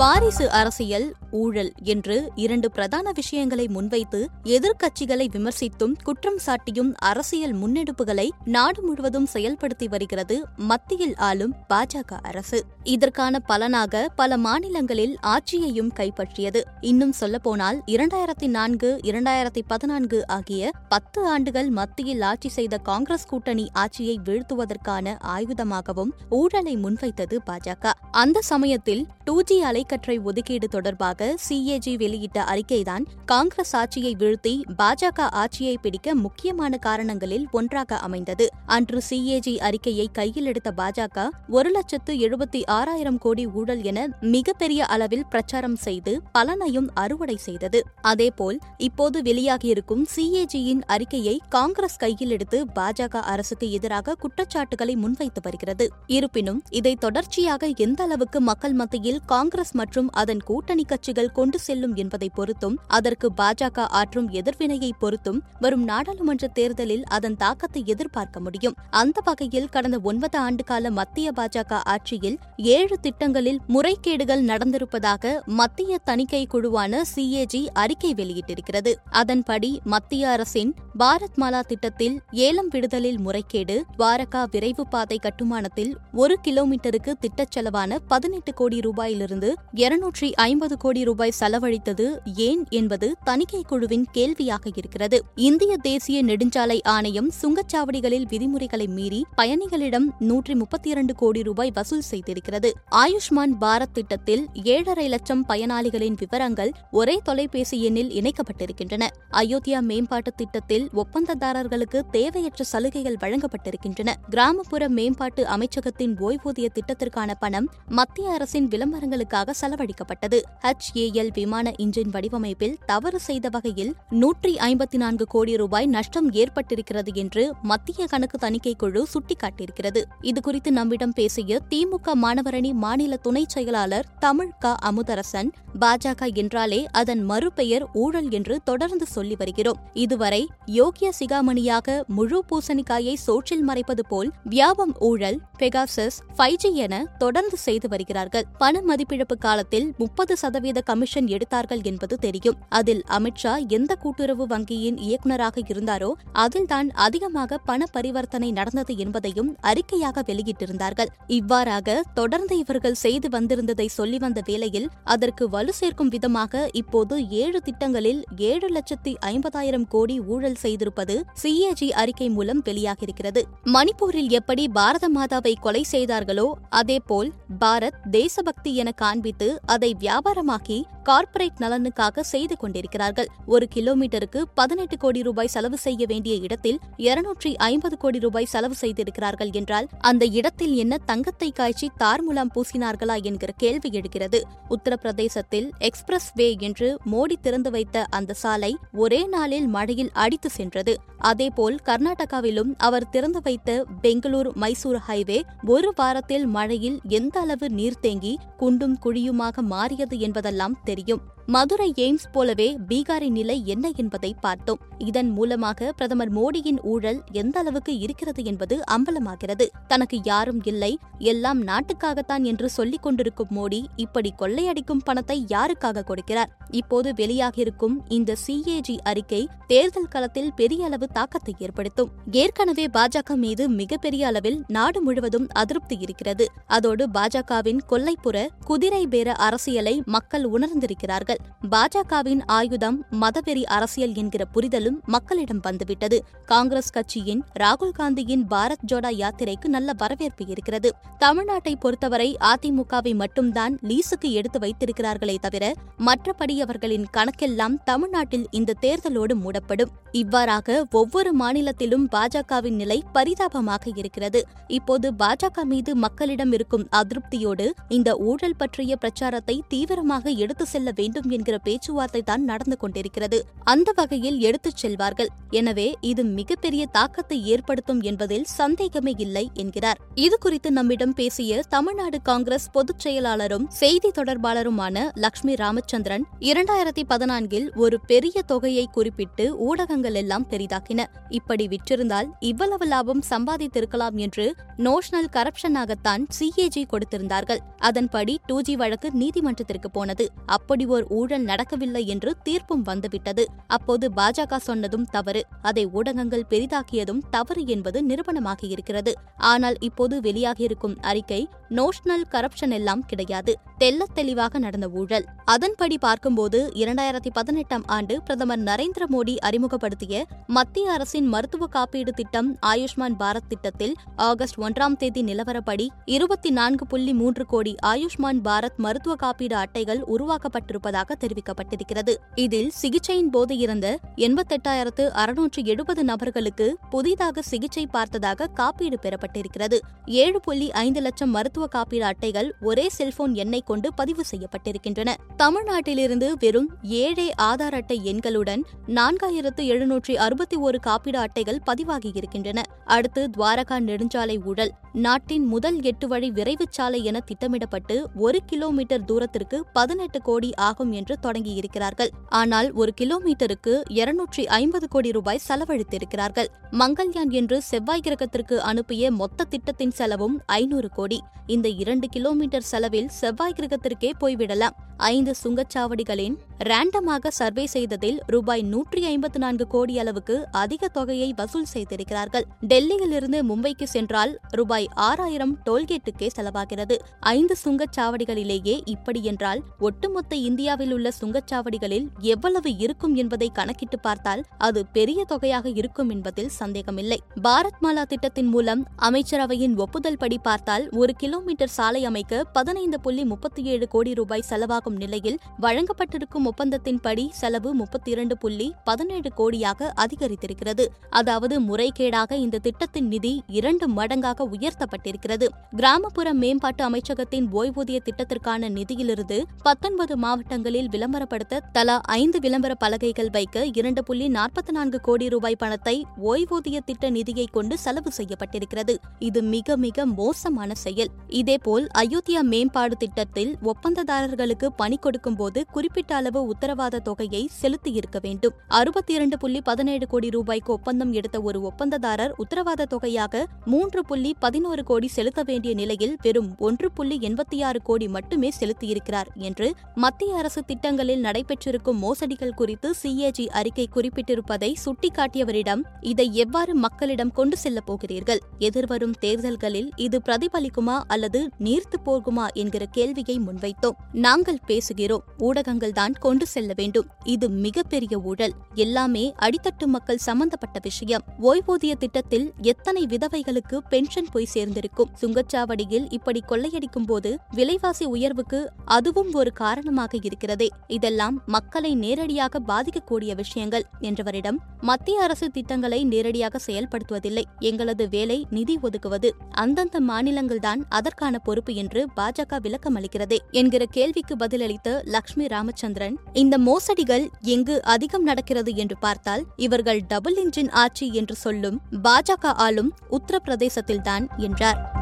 வாரிசு அரசியல் ஊழல் என்று இரண்டு பிரதான விஷயங்களை முன்வைத்து எதிர்க்கட்சிகளை விமர்சித்தும் குற்றம் சாட்டியும் அரசியல் முன்னெடுப்புகளை நாடு முழுவதும் செயல்படுத்தி வருகிறது மத்தியில் ஆளும் பாஜக அரசு. இதற்கான பலனாக பல மாநிலங்களில் ஆட்சியையும் கைப்பற்றியது. இன்னும் சொல்லப்போனால் இரண்டாயிரத்தி நான்கு இரண்டாயிரத்தி பதினான்கு ஆகிய பத்து ஆண்டுகள் மத்தியில் ஆட்சி செய்த காங்கிரஸ் கூட்டணி ஆட்சியை வீழ்த்துவதற்கான ஆயுதமாகவும் ஊழலை முன்வைத்தது பாஜக. அந்த சமயத்தில் டூ ஜி அலைக்கற்றை ஒதுக்கீடு தொடர்பாக சிஏஜி வெளியிட்ட அறிக்கைதான் காங்கிரஸ் ஆட்சியை வீழ்த்தி பாஜக ஆட்சியை பிடிக்க முக்கியமான காரணங்களில் ஒன்றாக அமைந்தது. அன்று சிஏஜி அறிக்கையை கையில் எடுத்த பாஜக ஒரு லட்சத்து எழுபத்தி ஆறாயிரம் கோடி ஊழல் என மிகப்பெரிய அளவில் பிரச்சாரம் செய்து பலனையும் அறுவடை செய்தது. அதேபோல் இப்போது வெளியாகியிருக்கும் சிஏஜியின் அறிக்கையை காங்கிரஸ் கையில் எடுத்து பாஜக அரசுக்கு எதிராக குற்றச்சாட்டுகளை முன்வைத்து வருகிறது. இருப்பினும் இதை தொடர்ச்சியாக எந்த அளவுக்கு மக்கள் மத்தியில் காங்கிரஸ் மற்றும் அதன் கூட்டணி கட்சிகள் கொண்டு செல்லும் என்பதை பொறுத்தும் அதற்கு பாஜக ஆற்றும் எதிர்வினையை பொறுத்தும் வரும் நாடாளுமன்ற தேர்தலில் அதன் தாக்கத்தை எதிர்பார்க்க முடியும். அந்த வகையில் கடந்த ஒன்பது ஆண்டு கால மத்திய பாஜக ஆட்சியில் ஏழு திட்டங்களில் முறைகேடுகள் நடந்திருப்பதாக மத்திய தணிக்கை குழுவான சிஏஜி அறிக்கை வெளியிட்டிருக்கிறது. அதன்படி மத்திய அரசின் பாரத் மாலா திட்டத்தில் ஏலம் விடுதலில் முறைகேடு துவாரகா விரைவு பாதை கட்டுமானத்தில் ஒரு கிலோமீட்டருக்கு திட்டச் செலவான பதினெட்டு கோடி ரூபாயிலிருந்து இருநூற்றி ஐம்பது கோடி ரூபாய் செலவழித்தது ஏன் என்பது தணிக்கை குழுவின் கேள்வியாக இருக்கிறது. இந்திய தேசிய நெடுஞ்சாலை ஆணையம் சுங்கச்சாவடிகளில் விதிமுறைகளை மீறி பயணிகளிடம் நூற்றி முப்பத்தி இரண்டு கோடி ரூபாய் வசூல் செய்திருக்கிறது. ஆயுஷ்மான் பாரத் திட்டத்தில் ஏழரை லட்சம் பயனாளிகளின் விவரங்கள் ஒரே தொலைபேசி எண்ணில் இணைக்கப்பட்டிருக்கின்றன. அயோத்தியா மேம்பாட்டு திட்டத்தில் ஒப்பந்ததாரர்களுக்கு தேவையற்ற சலுகைகள் வழங்கப்பட்டிருக்கின்றன. கிராமப்புற மேம்பாட்டு அமைச்சகத்தின் ஓய்வூதிய திட்டத்திற்கான பணம் மத்திய அரசின் விளம்பரங்களுக்காக செலவழிக்கப்பட்டது. ஹெச்ஏஎல் விமான இன்ஜின் வடிவமைப்பில் தவறு செய்த வகையில் நூற்றி ஐம்பத்தி நான்கு கோடி ரூபாய் நஷ்டம் ஏற்பட்டிருக்கிறது என்று மத்திய கணக்கு தணிக்கை குழு சுட்டிக்காட்டியிருக்கிறது. இதுகுறித்து நம்மிடம் பேசிய திமுக மாணவரணி மாநில துணை செயலாளர் தமிழ் க. அமுதரசன் பாஜக என்றாலே அதன் மறுபெயர் ஊழல் என்று தொடர்ந்து சொல்லி வருகிறோம். இதுவரை யோகிய சிகாமணியாக முழு பூசணிக்காயை சோற்றில் மறைப்பது போல் வியாபம் ஊழல் பெகாசஸ் ஃபைவ் ஜி என தொடர்ந்து செய்து வருகிறார்கள். பண மதிப்பிழப்பு காலத்தில் முப்பது சதவீத கமிஷன் எடுத்தார்கள் என்பது தெரியும். அதில் அமித்ஷா எந்த கூட்டுறவு வங்கியின் இயக்குநராக இருந்தாரோ அதில்தான் அதிகமாக பண பரிவர்த்தனை நடந்தது என்பதையும் அறிக்கையாக வெளியிட்டிருந்தார்கள். இவ்வாறாக தொடர்ந்து இவர்கள் செய்து வந்திருந்ததை சொல்லி வந்த வேளையில் அதற்கு வலு சேர்க்கும் விதமாக இப்போது ஏழு திட்டங்களில் ஏழு லட்சத்தி ஐம்பதாயிரம் கோடி ஊழல் செய்திருப்பது சிஏஜி அறிக்கை மூலம் வெளியாகியிருக்கிறது. மணிப்பூரில் எப்படி பாரத மாதாவை கொலை செய்தார்களோ அதேபோல் பாரத் தேசபக்தி என காண்பி காண்பித்து அதை வியாபாரமாக்கி கார்ப்பரேட் நலனுக்காக செய்து கொண்டிருக்கிறார்கள். ஒரு கிலோமீட்டருக்கு பதினெட்டு கோடி ரூபாய் செலவு செய்ய வேண்டிய இடத்தில் இருநூற்றி ஐம்பது கோடி ரூபாய் செலவு செய்திருக்கிறார்கள் என்றால் அந்த இடத்தில் என்ன தங்கத்தை காய்ச்சி தார்முலாம் பூசினார்களா என்கிற கேள்வி எழுகிறது. உத்தரப்பிரதேசத்தில் எக்ஸ்பிரஸ் வே என்று மோடி திறந்து வைத்த அந்த சாலை ஒரே நாளில் மழையில் அடித்து சென்றது. அதேபோல் கர்நாடகாவிலும் அவர் திறந்து வைத்த பெங்களூர் மைசூர் ஹைவே ஒரு வாரத்தில் மழையில் எந்த அளவு நீர் தேங்கி குண்டும் குழியுமாக மாறியது என்பதெல்லாம் தெரியும். அதிகரிக்கும் மதுரை எய்ம்ஸ் போலவே பீகாரின் நிலை என்ன என்பதை பார்த்தோம். இதன் மூலமாக பிரதமர் மோடியின் ஊழல் எந்த அளவுக்கு இருக்கிறது என்பது அம்பலமாகிறது. தனக்கு யாரும் இல்லை எல்லாம் நாட்டுக்காகத்தான் என்று சொல்லிக் கொண்டிருக்கும் மோடி இப்படி கொள்ளையடிக்கும் பணத்தை யாருக்காக கொடுக்கிறார்? இப்போது வெளியாகியிருக்கும் இந்த சிஏஜி அறிக்கை தேர்தல் களத்தில் பெரிய அளவு தாக்கத்தை ஏற்படுத்தும். ஏற்கனவே பாஜக மீது மிகப்பெரிய அளவில் நாடு முழுவதும் அதிருப்தி இருக்கிறது. அதோடு பாஜகவின் கொல்லைப்புற குதிரை பேர அரசியலை மக்கள் உணர்ந்திருக்கிறார்கள். பாஜகவின் ஆயுதம் மதவெறி அரசியல் என்கிற புரிதலும் மக்களிடம் வந்துவிட்டது. காங்கிரஸ் கட்சியின் ராகுல் காந்தியின் பாரத் ஜோடா யாத்திரைக்கு நல்ல வரவேற்பு இருக்கிறது. தமிழ்நாட்டை பொறுத்தவரை அதிமுகவை மட்டும்தான் லீசுக்கு எடுத்து வைத்திருக்கிறார்களே தவிர மற்றபடி அவர்களின் கணக்கெல்லாம் தமிழ்நாட்டில் இந்த தேர்தலோடு மூடப்படும். இவ்வாறாக ஒவ்வொரு மாநிலத்திலும் பாஜகவின் நிலை பரிதாபமாக இருக்கிறது. இப்போது பாஜக மீது மக்களிடம் இருக்கும் அதிருப்தியோடு இந்த ஊழல் பற்றிய பிரச்சாரத்தை தீவிரமாக எடுத்து செல்ல வேண்டும் வேண்டும் என்கிற பேச்சுவார்த்தை தான் நடந்து கொண்டிருக்கிறது. அந்த வகையில் எடுத்துச் செல்வார்கள். எனவே இது மிகப்பெரிய தாக்கத்தை ஏற்படுத்தும் என்பதில் சந்தேகமே இல்லை என்கிறார். இது குறித்து நம்மிடம் பேசிய தமிழ்நாடு காங்கிரஸ் பொதுச் செயலாளரும் செய்தி தொடர்பாளருமான லட்சுமி ராமச்சந்திரன் இரண்டாயிரத்தி பதினான்கில் ஒரு பெரிய தொகையை குறிப்பிட்டு ஊடகங்கள் எல்லாம் பெரிதாக்கின. இப்படி விற்றிருந்தால் இவ்வளவு லாபம் சம்பாதித்திருக்கலாம் என்று நோஷனல் கரப்ஷனாகத்தான் சிஏஜி கொடுத்திருந்தார்கள். அதன்படி டூ ஜி வழக்கு நீதிமன்றத்திற்கு போனது. அப்படி ஒரு ஊழல் நடக்கவில்லை என்று தீர்ப்பும் வந்துவிட்டது. அப்போது பாஜக சொன்னதும் தவறு. அதை ஊடகங்கள் பெரிதாக்கியதும் தவறு என்பது நிரூபணமாகியிருக்கிறது ஆனால் இப்போது வெளியாகியிருக்கும் அறிக்கை நோஷனல் கரப்ஷன் எல்லாம் கிடையாது. தெள்ளத் தெளிவாக நடந்த ஊழல். அதன்படி பார்க்கும்போது இரண்டாயிரத்தி பதினெட்டாம் ஆண்டு பிரதமர் நரேந்திர மோடி அறிமுகப்படுத்திய மத்திய அரசின் மருத்துவ காப்பீடு திட்டம் ஆயுஷ்மான் பாரத் திட்டத்தில் ஆகஸ்ட் ஒன்றாம் தேதி நிலவரப்படி இருபத்தி நான்கு புள்ளி மூன்று கோடி ஆயுஷ்மான் பாரத் மருத்துவ காப்பீடு அட்டைகள் உருவாக்கப்பட்டிருப்பதாக தெரிவிக்கப்பட்டிருக்கிறது. இதில் சிகிச்சையின் போது இருந்த எண்பத்தெட்டாயிரத்து அறுநூற்று எழுபது நபர்களுக்கு புதிதாக சிகிச்சை பார்த்ததாக காப்பீடு பெறப்பட்டிருக்கிறது. ஏழு புள்ளி ஐந்து லட்சம் மருத்துவ காப்பீடு அட்டைகள் ஒரே செல்போன் எண்ணை கொண்டு பதிவு செய்யப்பட்டிருக்கின்றன. தமிழ்நாட்டிலிருந்து வெறும் ஏழே ஆதார் அட்டை எண்களுடன் நான்காயிரத்து எழுநூற்றி அறுபத்தி ஒரு காப்பீடு அட்டைகள் பதிவாகியிருக்கின்றன அடுத்து துவாரகா நெடுஞ்சாலை ஊழல். நாட்டின் முதல் எட்டு வழி விரைவுச் சாலை என திட்டமிடப்பட்டு ஒரு கிலோமீட்டர் தூரத்திற்கு பதினெட்டு கோடி ஆகும் வேண்டும் என்று தொடங்கியிருக்கிறார்கள். ஆனால் ஒரு கிலோமீட்டருக்கு இருநூற்றி ஐம்பது கோடி ரூபாய் செலவழித்திருக்கிறார்கள். மங்கள்யான் என்று செவ்வாய் கிரகத்திற்கு அனுப்பிய மொத்த திட்டத்தின் செலவும் ஐநூறு கோடி. இந்த இரண்டு கிலோமீட்டர் செலவில் செவ்வாய் கிரகத்திற்கே போய்விடலாம். ஐந்து சுங்கச்சாவடிகளின் ரேண்டமாக சர்வே செய்ததில் ரூபாய் நூற்றி ஐம்பத்து நான்கு கோடி அளவுக்கு அதிக தொகையை வசூல் செய்திருக்கிறார்கள். டெல்லியிலிருந்து மும்பைக்கு சென்றால் ரூபாய் ஆறாயிரம் டோல்கேட்டுக்கே செலவாகிறது. ஐந்து சுங்கச்சாவடிகளிலேயே இப்படி என்றால் ஒட்டுமொத்த இந்தியாவில் இந்தியாவில் உள்ள சுங்கச்சாவடிகளில் எவ்வளவு இருக்கும் என்பதை கணக்கிட்டு பார்த்தால் அது பெரிய தொகையாக இருக்கும் என்பதில் சந்தேகமில்லை. பாரத் மாலா திட்டத்தின் மூலம் அமைச்சரவையின் ஒப்புதல் படி பார்த்தால் ஒரு கிலோமீட்டர் சாலை அமைக்க பதினைந்து புள்ளி முப்பத்தி ஏழு கோடி ரூபாய் செலவாகும் நிலையில் வழங்கப்பட்டிருக்கும் ஒப்பந்தத்தின்படி செலவு முப்பத்தி இரண்டு புள்ளி பதினேழு கோடியாக அதிகரித்திருக்கிறது. அதாவது முறைகேடாக இந்த திட்டத்தின் நிதி இரண்டு மடங்காக உயர்த்தப்பட்டிருக்கிறது. கிராமப்புற மேம்பாட்டு அமைச்சகத்தின் ஓய்வூதிய திட்டத்திற்கான நிதியிலிருந்து பத்தொன்பது மாவட்டங்கள் மாவட்டங்களில் விளம்பரப்படுத்த தலா ஐந்து விளம்பர பலகைகள் வைக்க இரண்டு புள்ளி நாற்பத்தி நான்கு கோடி ரூபாய் பணத்தை ஓய்வூதிய திட்ட நிதியை கொண்டு செலவு செய்யப்பட்டிருக்கிறது. இது மிக மிக மோசமான செயல். இதேபோல் அயோத்தியா மேம்பாடு திட்டத்தில் ஒப்பந்ததாரர்களுக்கு பணி கொடுக்கும் போது குறிப்பிட்ட அளவு உத்தரவாத தொகையை செலுத்தியிருக்க வேண்டும். அறுபத்தி இரண்டு புள்ளி பதினேழு கோடி ரூபாய்க்கு ஒப்பந்தம் எடுத்த ஒரு ஒப்பந்ததாரர் உத்தரவாத தொகையாக மூன்று புள்ளி பதினோரு கோடி செலுத்த வேண்டிய நிலையில் வெறும் ஒன்று புள்ளி எண்பத்தி ஆறு கோடி மட்டுமே செலுத்தியிருக்கிறார் என்று மத்திய அரசு திட்டங்களில் நடைபெற்றிருக்கும் மோசடிகள் குறித்து சிஏஜி அறிக்கை குறிப்பிட்டிருப்பதை சுட்டிக்காட்டியவரிடம் இதை எவ்வாறு மக்களிடம் கொண்டு செல்லப் போகிறீர்கள்? எதிர்வரும் தேர்தல்களில் இது பிரதிபலிக்குமா அல்லது நீர்த்து போகுமா? என்கிற கேள்வியை முன்வைத்தோம். நாங்கள் பேசுகிறோம். ஊடகங்கள் தான் கொண்டு செல்ல வேண்டும். இது மிகப்பெரிய ஊழல். எல்லாமே அடித்தட்டு மக்கள் சம்பந்தப்பட்ட விஷயம். ஓய்வூதிய திட்டத்தில் எத்தனை விதவைகளுக்கு பென்ஷன் போய் சேர்ந்திருக்கும்? சுங்கச்சாவடியில் இப்படி கொள்ளையடிக்கும் போது விலைவாசி உயர்வுக்கு அதுவும் ஒரு காரணமாக இருக்கிறது? இதெல்லாம் மக்களை நேரடியாக பாதிக்கக்கூடிய விஷயங்கள் என்றவரிடம் மத்திய அரசு திட்டங்களை நேரடியாக செயல்படுத்துவதில்லை. எங்களது வேலை நிதி ஒதுக்குவது. அந்தந்த மாநிலங்கள்தான் அதற்கான பொறுப்பு என்று பாஜக விளக்கம் அளிக்கிறதே. என்கிற கேள்விக்கு பதிலளித்த லக்ஷ்மி ராமச்சந்திரன் இந்த மோசடிகள் எங்கு அதிகம் நடக்கிறது என்று பார்த்தால் இவர்கள் டபுள் இன்ஜின் ஆட்சி என்று சொல்லும் பாஜக ஆளும் உத்தரப்பிரதேசத்தில்தான் என்றார்.